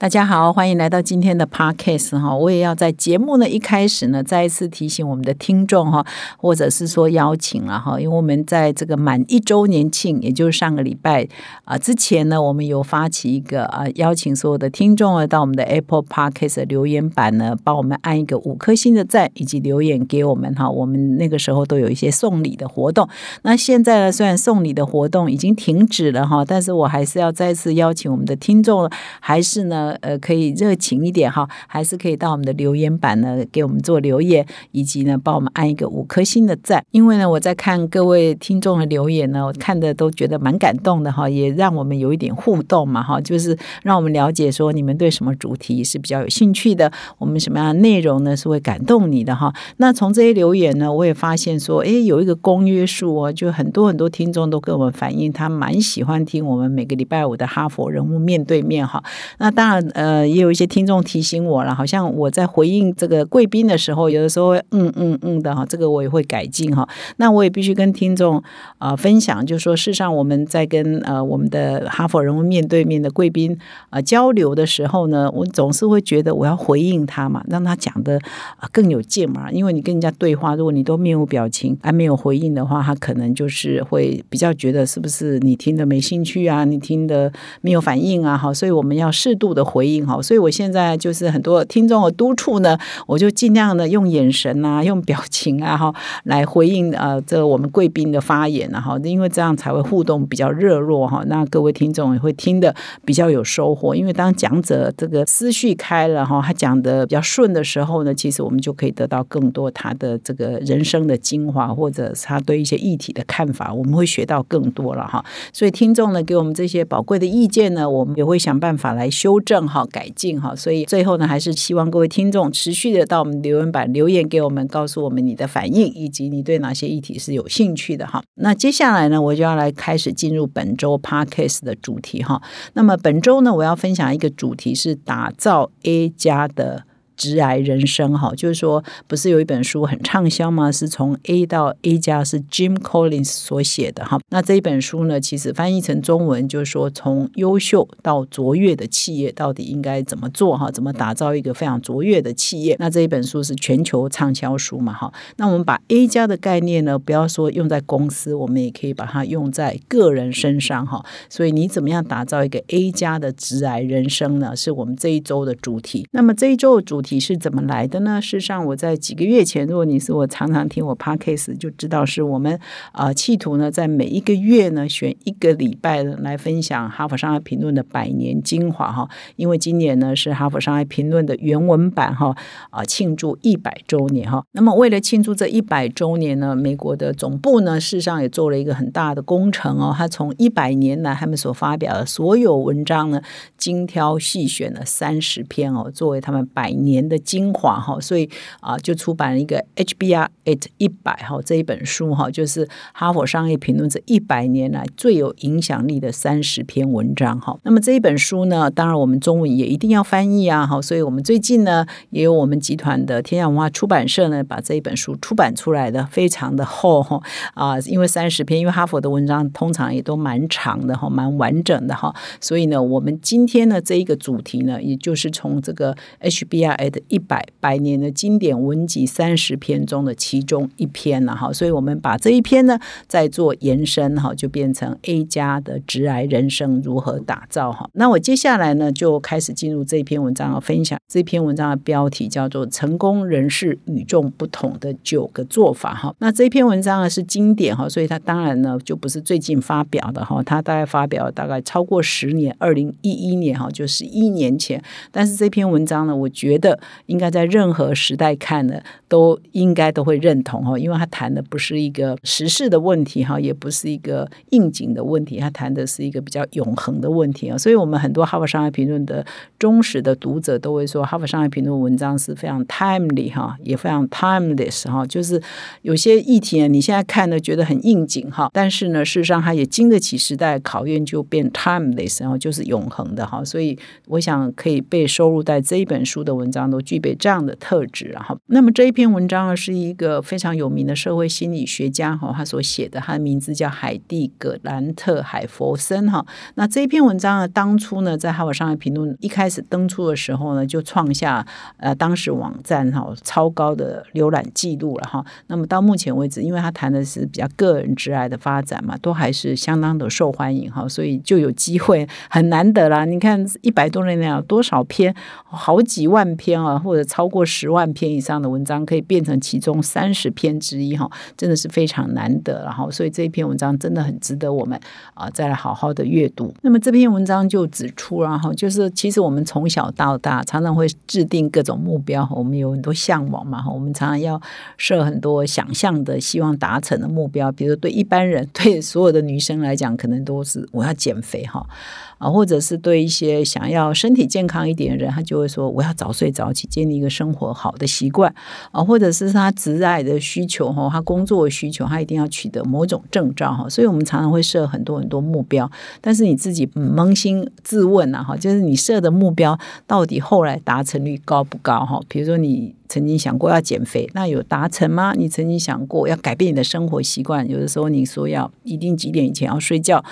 大家好，欢迎来到今天的 podcast 哈。我也要在节目呢一开始呢，再一次提醒我们的听众哈，或者是说邀请了哈，因为我们在这个满一周年庆，也就是上个礼拜啊之前呢，我们有发起一个啊，邀请所有的听众啊，到我们的 Apple Podcast 留言板呢，帮我们按一个五颗星的赞，以及留言给我们哈。我们那个时候都有一些送礼的活动。那现在呢，虽然送礼的活动已经停止了哈，但是我还是要再次邀请我们的听众，还是呢。呃，可以热情一点哈，还是可以到我们的留言板呢，给我们做留言，以及呢，帮我们按一个五颗星的赞。因为呢，我在看各位听众的留言呢，我看的都觉得蛮感动的哈，也让我们有一点互动嘛哈，就是让我们了解说你们对什么主题是比较有兴趣的，我们什么样的内容呢是会感动你的哈。那从这些留言呢，我也发现说，哎，有一个公约数哦，就很多很多听众都跟我们反映，他蛮喜欢听我们每个礼拜五的哈佛人物面对面哈。那当然。呃，也有一些听众提醒我了，好像我在回应这个贵宾的时候，有的时候嗯嗯嗯的哈，这个我也会改进哈。那我也必须跟听众啊分享，就是说，事实上我们在跟呃我们的哈佛人物面对面的贵宾啊交流的时候呢，我总是会觉得我要回应他嘛，让他讲的更有劲嘛。因为你跟人家对话，如果你都面无表情，还没有回应的话，他可能就是会比较觉得是不是你听的没兴趣啊，你听的没有反应啊，好，所以我们要适度的回。应哈，所以我现在就是很多听众的督促呢，我就尽量的用眼神啊，用表情啊哈来回应呃这我们贵宾的发言啊哈，因为这样才会互动比较热络哈，那各位听众也会听得比较有收获。因为当讲者这个思绪开了哈，他讲的比较顺的时候呢，其实我们就可以得到更多他的这个人生的精华，或者他对一些议题的看法，我们会学到更多了哈。所以听众呢给我们这些宝贵的意见呢，我们也会想办法来修正。更好改进哈，所以最后呢，还是希望各位听众持续的到我们留言板留言给我们，告诉我们你的反应，以及你对哪些议题是有兴趣的哈。那接下来呢，我就要来开始进入本周 podcast 的主题哈。那么本周呢，我要分享一个主题是打造 A 加的。直癌人生哈，就是说，不是有一本书很畅销吗？是从 A 到 A 加，是 Jim Collins 所写的哈。那这一本书呢，其实翻译成中文就是说，从优秀到卓越的企业到底应该怎么做哈？怎么打造一个非常卓越的企业？那这一本书是全球畅销书嘛哈？那我们把 A 加的概念呢，不要说用在公司，我们也可以把它用在个人身上哈。所以你怎么样打造一个 A 加的直癌人生呢？是我们这一周的主题。那么这一周的主题。题是怎么来的呢？事实上，我在几个月前，如果你是我常常听我 podcast，就知道是我们啊，企图呢，在每一个月呢，选一个礼拜来分享《哈佛商业评论》的百年精华哈。因为今年呢是《哈佛商业评论》的原文版哈啊，庆祝一百周年哈。那么为了庆祝这一百周年呢，美国的总部呢，事实上也做了一个很大的工程哦。他从一百年来他们所发表的所有文章呢，精挑细选了三十篇哦，作为他们百年。年的精华哈，所以啊，就出版了一个 HBR at 一百哈这一本书哈，就是哈佛商业评论这一百年来最有影响力的三十篇文章哈。那么这一本书呢，当然我们中文也一定要翻译啊哈，所以我们最近呢，也有我们集团的天下文化出版社呢，把这一本书出版出来的，非常的厚哈啊，因为三十篇，因为哈佛的文章通常也都蛮长的哈，蛮完整的哈，所以呢，我们今天呢这一个主题呢，也就是从这个 HBR。的一百百年的经典文集三十篇中的其中一篇了哈，所以我们把这一篇呢再做延伸哈，就变成 A 加的直癌人生如何打造哈。那我接下来呢就开始进入这篇文章的分享。这篇文章的标题叫做《成功人士与众不同的九个做法》哈。那这篇文章呢是经典哈，所以它当然呢就不是最近发表的哈，它大概发表大概超过十年，二零一一年哈，就十一年前。但是这篇文章呢，我觉得。应该在任何时代看呢，都应该都会认同哈，因为他谈的不是一个时事的问题哈，也不是一个应景的问题，他谈的是一个比较永恒的问题啊。所以，我们很多《哈佛商业评论》的忠实的读者都会说，《哈佛商业评论》文章是非常 timely 哈，也非常 timeless 哈，就是有些议题呢，你现在看呢觉得很应景哈，但是呢，事实上它也经得起时代考验，就变 timeless 然后就是永恒的哈。所以，我想可以被收入在这一本书的文章都具备这样的特质哈。那么这一篇文章呢，是一个非常有名的社会心理学家哈，他所写的，他的名字叫海蒂·格兰特·海佛森哈。那这一篇文章呢，当初呢，在《哈佛商业评论》一开始登出的时候呢，就创下呃当时网站哈超高的浏览记录了哈。那么到目前为止，因为他谈的是比较个人之爱的发展嘛，都还是相当的受欢迎哈，所以就有机会很难得啦。你看一百多年来有多少篇，好几万篇啊，或者超过十万篇以上的文章，可以变成其中三十篇之一哈，真的是非常难得。然后，所以这一篇文章真的很值得我们啊再来好好的阅读。那么这篇文章就指出，然后就是其实我们从小到大常常会制定各种目标，我们有很多向往嘛，我们常常要设很多想象的希望达成的目标，比如对一般人，对所有的女生来讲，可能都是我要减肥哈。啊，或者是对一些想要身体健康一点的人，他就会说我要早睡早起，建立一个生活好的习惯啊，或者是他职爱的需求哈，他工作的需求，他一定要取得某种证照哈，所以我们常常会设很多很多目标，但是你自己扪心自问呐哈，就是你设的目标到底后来达成率高不高哈？比如说你。曾经想过要减肥，那有达成吗？你曾经想过要改变你的生活习惯？有的时候你说要一定几点以前要睡觉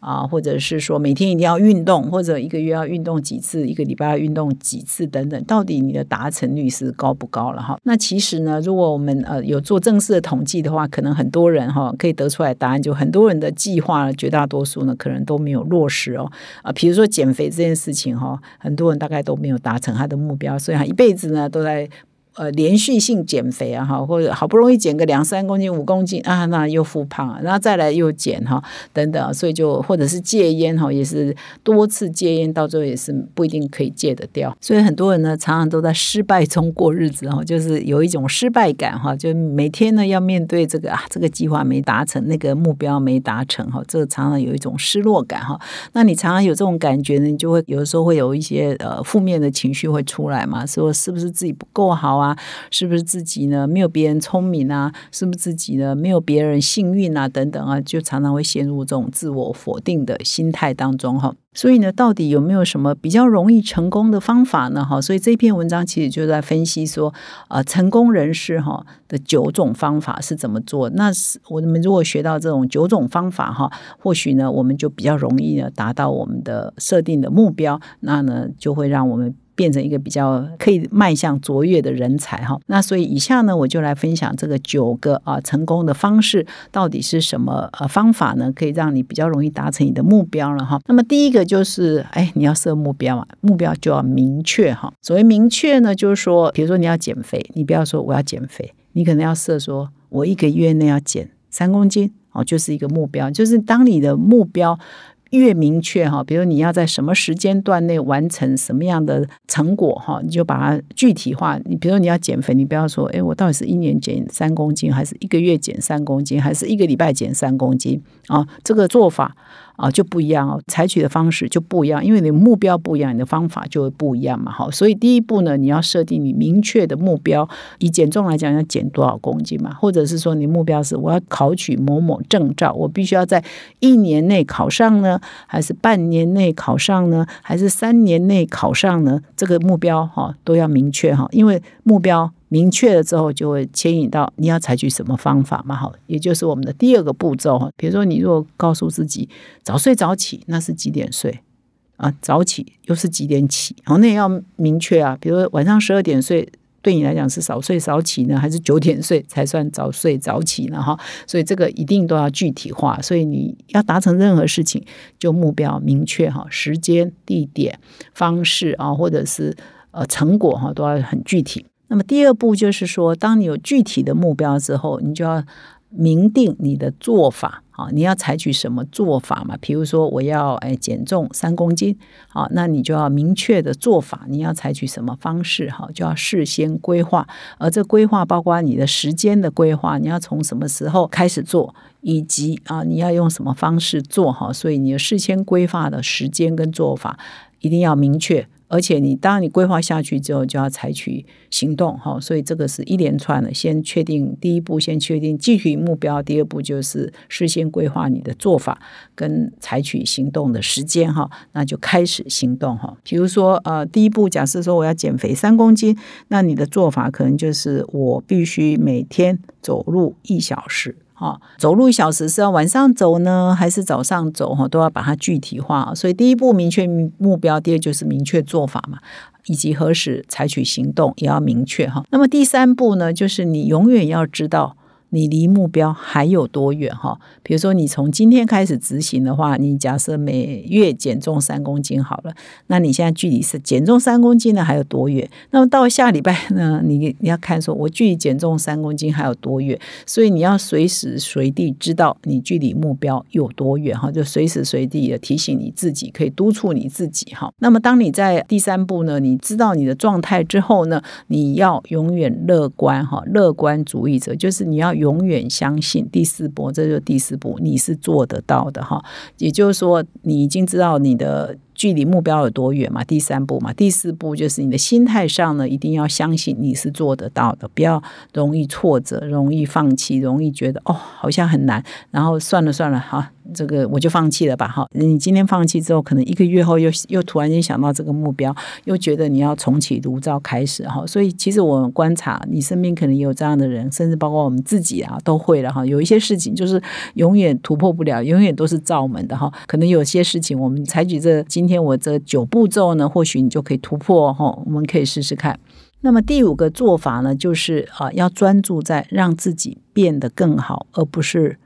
啊，或者是说每天一定要运动，或者一个月要运动几次，一个礼拜要运动几次等等，到底你的达成率是高不高了哈？那其实呢，如果我们呃有做正式的统计的话，可能很多人哈可以得出来答案，就很多人的计划绝大多数呢可能都没有落实哦啊，比如说减肥这件事情哈，很多人大概都没有达成他的目标，所以他一辈子呢都在。呃，连续性减肥啊，哈，或者好不容易减个两三公斤、五公斤啊，那又复胖，然后再来又减哈，等等，所以就或者是戒烟哈，也是多次戒烟，到最后也是不一定可以戒得掉。所以很多人呢，常常都在失败中过日子哈，就是有一种失败感哈，就每天呢要面对这个啊，这个计划没达成，那个目标没达成哈，这个常常有一种失落感哈。那你常常有这种感觉呢，你就会有的时候会有一些呃负面的情绪会出来嘛，说是不是自己不够好啊？是不是自己呢没有别人聪明啊？是不是自己呢没有别人幸运啊？等等啊，就常常会陷入这种自我否定的心态当中哈。所以呢，到底有没有什么比较容易成功的方法呢？哈，所以这篇文章其实就在分析说，呃，成功人士哈的九种方法是怎么做。那是我们如果学到这种九种方法哈，或许呢，我们就比较容易呢达到我们的设定的目标。那呢，就会让我们。变成一个比较可以迈向卓越的人才哈，那所以以下呢，我就来分享这个九个啊成功的方式到底是什么呃方法呢？可以让你比较容易达成你的目标了哈。那么第一个就是，哎，你要设目标啊，目标就要明确哈。所谓明确呢，就是说，比如说你要减肥，你不要说我要减肥，你可能要设说我一个月内要减三公斤哦，就是一个目标，就是当你的目标。越明确哈，比如你要在什么时间段内完成什么样的成果哈，你就把它具体化。你比如你要减肥，你不要说，哎，我到底是一年减三公斤，还是一个月减三公斤，还是一个礼拜减三公斤啊？这个做法。啊，就不一样哦，采取的方式就不一样，因为你目标不一样，你的方法就会不一样嘛。好，所以第一步呢，你要设定你明确的目标。以减重来讲，要减多少公斤嘛？或者是说，你目标是我要考取某某证照，我必须要在一年内考上呢，还是半年内考上呢，还是三年内考上呢？这个目标哈都要明确哈，因为目标。明确了之后，就会牵引到你要采取什么方法嘛？好，也就是我们的第二个步骤哈。比如说，你如果告诉自己早睡早起，那是几点睡啊？早起又是几点起？然后那也要明确啊。比如晚上十二点睡，对你来讲是早睡早起呢，还是九点睡才算早睡早起呢？哈，所以这个一定都要具体化。所以你要达成任何事情，就目标明确哈，时间、地点、方式啊，或者是呃成果哈，都要很具体。那么第二步就是说，当你有具体的目标之后，你就要明定你的做法。啊，你要采取什么做法嘛？比如说我要哎减重三公斤，好，那你就要明确的做法，你要采取什么方式？哈，就要事先规划，而这规划包括你的时间的规划，你要从什么时候开始做，以及啊你要用什么方式做哈，所以你的事先规划的时间跟做法一定要明确。而且你当你规划下去之后，就要采取行动哈，所以这个是一连串的。先确定第一步，先确定具体目标；第二步就是事先规划你的做法跟采取行动的时间哈，那就开始行动哈。比如说呃，第一步假设说我要减肥三公斤，那你的做法可能就是我必须每天走路一小时。啊，走路一小时是要晚上走呢，还是早上走？哈，都要把它具体化。所以第一步明确目标，第二就是明确做法嘛，以及何时采取行动也要明确哈。那么第三步呢，就是你永远要知道。你离目标还有多远哈？比如说，你从今天开始执行的话，你假设每月减重三公斤好了，那你现在距离是减重三公斤呢还有多远？那么到下礼拜呢，你你要看说，我距离减重三公斤还有多远？所以你要随时随地知道你距离目标有多远哈，就随时随地的提醒你自己，可以督促你自己哈。那么当你在第三步呢，你知道你的状态之后呢，你要永远乐观哈，乐观主义者就是你要。永远相信第四波，这就是第四步，你是做得到的哈。也就是说，你已经知道你的距离目标有多远嘛？第三步嘛，第四步就是你的心态上呢，一定要相信你是做得到的，不要容易挫折、容易放弃、容易觉得哦好像很难，然后算了算了哈。这个我就放弃了吧，哈！你今天放弃之后，可能一个月后又又突然间想到这个目标，又觉得你要重启炉灶开始，哈！所以其实我们观察你身边可能也有这样的人，甚至包括我们自己啊，都会了哈。有一些事情就是永远突破不了，永远都是造门的哈。可能有些事情我们采取这今天我这九步骤呢，或许你就可以突破哈。我们可以试试看。那么第五个做法呢，就是啊，要专注在让自己变得更好，而不是。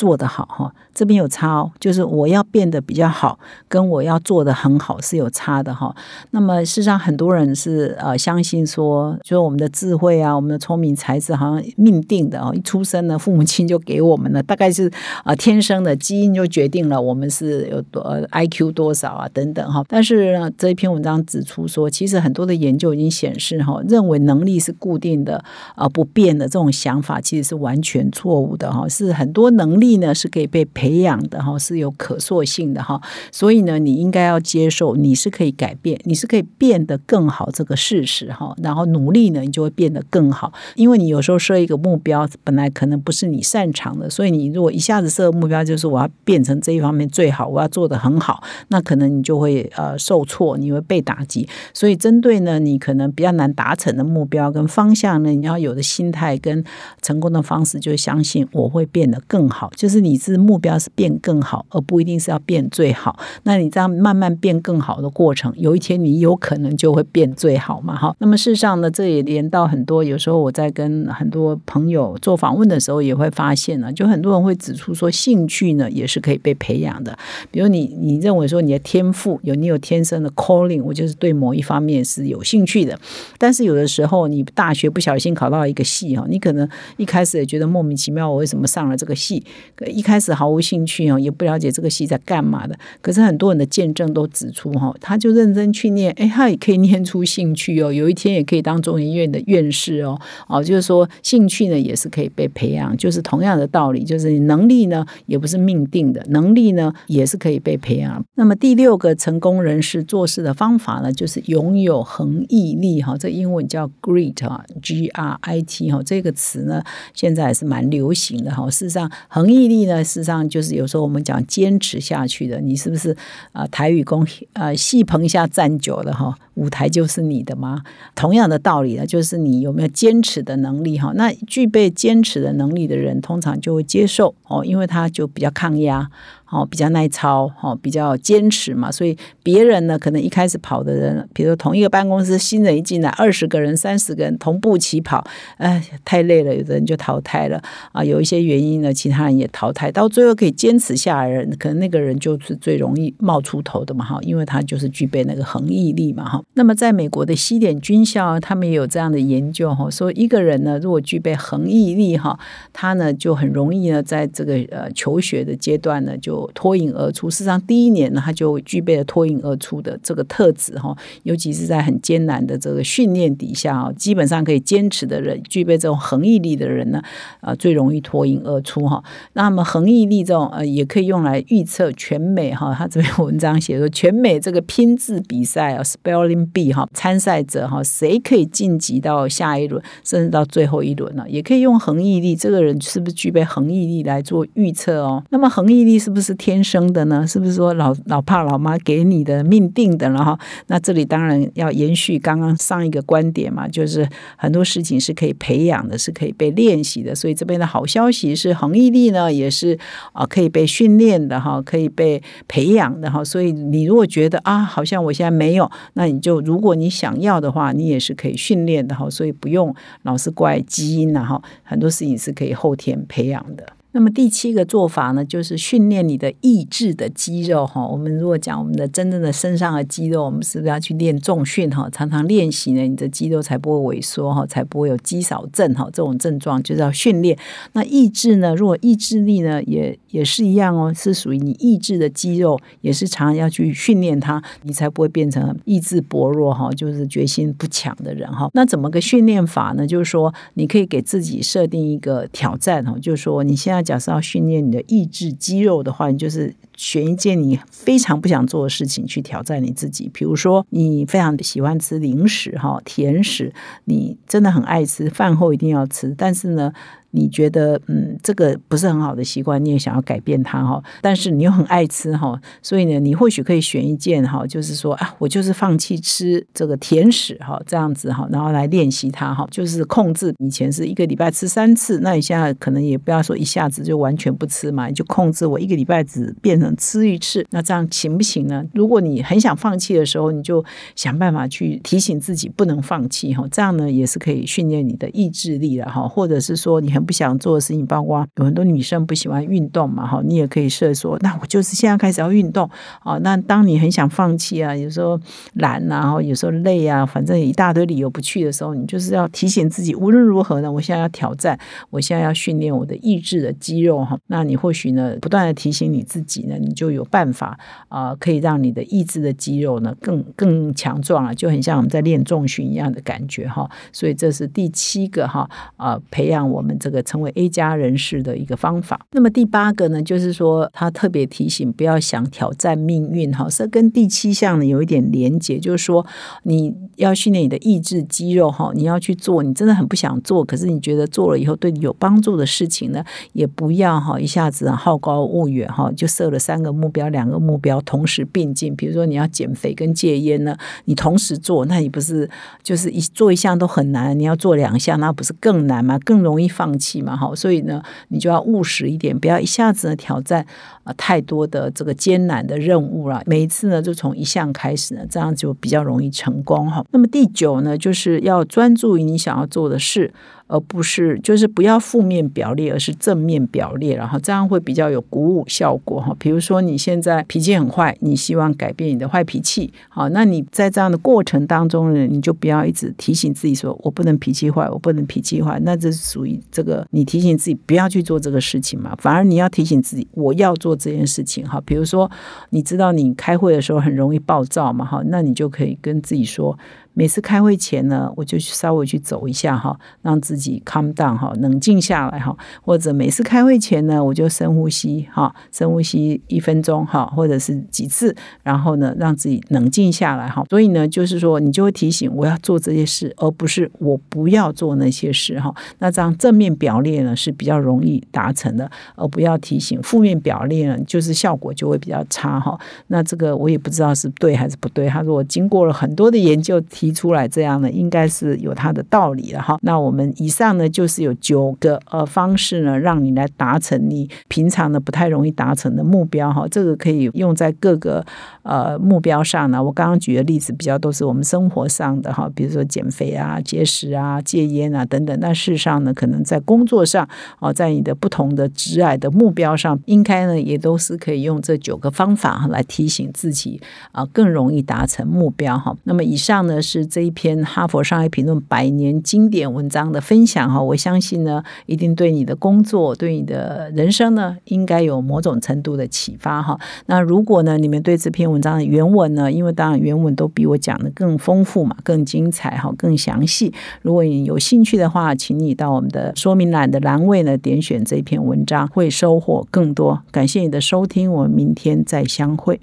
做得好哈，这边有差哦，就是我要变得比较好，跟我要做的很好是有差的哈。那么事实上，很多人是呃相信说，就是我们的智慧啊，我们的聪明才智好像命定的哦，一出生呢，父母亲就给我们了，大概是啊天生的基因就决定了我们是有多 I Q 多少啊等等哈。但是呢，这一篇文章指出说，其实很多的研究已经显示哈，认为能力是固定的啊不变的这种想法，其实是完全错误的哈，是很多能力。力呢是可以被培养的哈，是有可塑性的哈，所以呢，你应该要接受你是可以改变，你是可以变得更好这个事实哈，然后努力呢，你就会变得更好。因为你有时候设一个目标，本来可能不是你擅长的，所以你如果一下子设目标，就是我要变成这一方面最好，我要做的很好，那可能你就会呃受挫，你会被打击。所以针对呢，你可能比较难达成的目标跟方向呢，你要有的心态跟成功的方式，就相信我会变得更好。就是你是目标是变更好，而不一定是要变最好。那你这样慢慢变更好的过程，有一天你有可能就会变最好嘛？哈。那么事实上呢，这也连到很多。有时候我在跟很多朋友做访问的时候，也会发现呢，就很多人会指出说，兴趣呢也是可以被培养的。比如你你认为说你的天赋有你有天生的 calling，我就是对某一方面是有兴趣的。但是有的时候你大学不小心考到一个系哈，你可能一开始也觉得莫名其妙，我为什么上了这个系？一开始毫无兴趣哦，也不了解这个戏在干嘛的。可是很多人的见证都指出哈，他就认真去念，哎，他也可以念出兴趣哦。有一天也可以当中研院的院士哦。哦，就是说兴趣呢也是可以被培养，就是同样的道理，就是能力呢也不是命定的，能力呢也是可以被培养。那么第六个成功人士做事的方法呢，就是拥有恒毅力哈。这英文叫 grit 啊，G R I T 哈，这个词呢现在还是蛮流行的哈。事实上，恒毅力呢，事实上就是有时候我们讲坚持下去的，你是不是啊？台语公啊，戏棚下站久了哈，舞台就是你的吗？同样的道理呢，就是你有没有坚持的能力哈？那具备坚持的能力的人，通常就会接受哦，因为他就比较抗压。哦，比较耐操，哦，比较坚持嘛，所以别人呢，可能一开始跑的人，比如同一个办公室，新人一进来，二十个人、三十个人同步起跑，哎，太累了，有的人就淘汰了啊。有一些原因呢，其他人也淘汰，到最后可以坚持下来的人，可能那个人就是最容易冒出头的嘛，哈，因为他就是具备那个恒毅力嘛，哈。那么在美国的西点军校，他们也有这样的研究哈，说一个人呢，如果具备恒毅力哈，他呢就很容易呢，在这个呃求学的阶段呢，就脱颖而出。事实上，第一年呢，他就具备了脱颖而出的这个特质哈，尤其是在很艰难的这个训练底下啊，基本上可以坚持的人，具备这种恒毅力的人呢，啊，最容易脱颖而出哈。那么恒毅力这种呃，也可以用来预测全美哈。他这篇文章写说，全美这个拼字比赛啊，spelling bee 哈，参赛者哈，谁可以晋级到下一轮，甚至到最后一轮呢？也可以用恒毅力，这个人是不是具备恒毅力来做预测哦？那么恒毅力是不是天生的呢？是不是说老老爸老妈给你的命定的了哈？那这里当然要延续刚刚上一个观点嘛，就是很多事情是可以培养的，是可以被练习的。所以这边的好消息是恒毅力呢，也是啊可以被训练的哈，可以被培养的哈。所以你如果觉得啊，好像我现在没有，那你就如果你想要的话，你也是可以训练的哈。所以不用老是怪基因呐哈，很多事情是可以后天培养的。那么第七个做法呢，就是训练你的意志的肌肉哈。我们如果讲我们的真正的身上的肌肉，我们是不是要去练重训哈？常常练习呢，你的肌肉才不会萎缩哈，才不会有肌少症哈这种症状，就是要训练。那意志呢，如果意志力呢，也也是一样哦，是属于你意志的肌肉，也是常常要去训练它，你才不会变成意志薄弱哈，就是决心不强的人哈。那怎么个训练法呢？就是说，你可以给自己设定一个挑战哈，就是说你现在。假设要训练你的意志肌肉的话，你就是选一件你非常不想做的事情去挑战你自己。比如说，你非常喜欢吃零食哈，甜食，你真的很爱吃，饭后一定要吃，但是呢。你觉得嗯，这个不是很好的习惯，你也想要改变它哈，但是你又很爱吃哈，所以呢，你或许可以选一件哈，就是说啊，我就是放弃吃这个甜食哈，这样子哈，然后来练习它哈，就是控制。以前是一个礼拜吃三次，那你现在可能也不要说一下子就完全不吃嘛，你就控制我一个礼拜只变成吃一次，那这样行不行呢？如果你很想放弃的时候，你就想办法去提醒自己不能放弃哈，这样呢也是可以训练你的意志力了哈，或者是说你很。不想做的事情，包括有很多女生不喜欢运动嘛，哈，你也可以设说，那我就是现在开始要运动啊。那当你很想放弃啊，有时候懒然啊，有时候累啊，反正一大堆理由不去的时候，你就是要提醒自己，无论如何呢，我现在要挑战，我现在要训练我的意志的肌肉哈。那你或许呢，不断的提醒你自己呢，你就有办法啊，可以让你的意志的肌肉呢更更强壮啊，就很像我们在练重训一样的感觉哈。所以这是第七个哈啊，培养我们这。个成为 A 加人士的一个方法。那么第八个呢，就是说他特别提醒不要想挑战命运哈，这跟第七项呢有一点连结，就是说你要训练你的意志肌肉哈，你要去做你真的很不想做，可是你觉得做了以后对你有帮助的事情呢，也不要哈一下子好高骛远哈，就设了三个目标，两个目标同时并进。比如说你要减肥跟戒烟呢，你同时做，那你不是就是一做一项都很难，你要做两项，那不是更难吗？更容易放。弃嘛，好，所以呢，你就要务实一点，不要一下子呢挑战啊太多的这个艰难的任务了。每一次呢，就从一项开始呢，这样就比较容易成功哈。那么第九呢，就是要专注于你想要做的事。而不是就是不要负面表列，而是正面表列，然后这样会比较有鼓舞效果哈。比如说你现在脾气很坏，你希望改变你的坏脾气，好，那你在这样的过程当中呢，你就不要一直提醒自己说我不能脾气坏，我不能脾气坏，那这是属于这个你提醒自己不要去做这个事情嘛。反而你要提醒自己我要做这件事情哈。比如说你知道你开会的时候很容易暴躁嘛，哈，那你就可以跟自己说。每次开会前呢，我就稍微去走一下哈，让自己 calm down 哈，冷静下来哈。或者每次开会前呢，我就深呼吸哈，深呼吸一分钟哈，或者是几次，然后呢，让自己冷静下来哈。所以呢，就是说你就会提醒我要做这些事，而不是我不要做那些事哈。那这样正面表列呢是比较容易达成的，而不要提醒负面表列呢，就是效果就会比较差哈。那这个我也不知道是对还是不对。他说我经过了很多的研究。提出来这样呢，应该是有它的道理了哈。那我们以上呢，就是有九个呃方式呢，让你来达成你平常呢不太容易达成的目标哈，这个可以用在各个呃目标上呢。我刚刚举的例子比较都是我们生活上的哈，比如说减肥啊、节食啊、戒烟啊等等。那事实上呢，可能在工作上哦，在你的不同的职癌的目标上，应该呢也都是可以用这九个方法来提醒自己啊，更容易达成目标哈。那么以上呢是这一篇《哈佛商业评论》百年经典文章的分享哈，我相信呢一定对你的工作、对你的人生呢，应该有某种程度的启发哈。那如果呢，你们对这篇文章的原文呢，因为当然原文都比我讲的更丰富嘛，更精彩哈，更详细。如果你有兴趣的话，请你到我们的说明栏的栏位呢，点选这篇文章，会收获更多。感谢你的收听，我们明天再相会。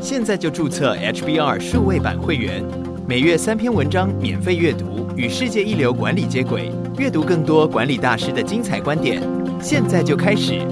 现在就注册 HBR 数位版会员，每月三篇文章免费阅读，与世界一流管理接轨，阅读更多管理大师的精彩观点。现在就开始。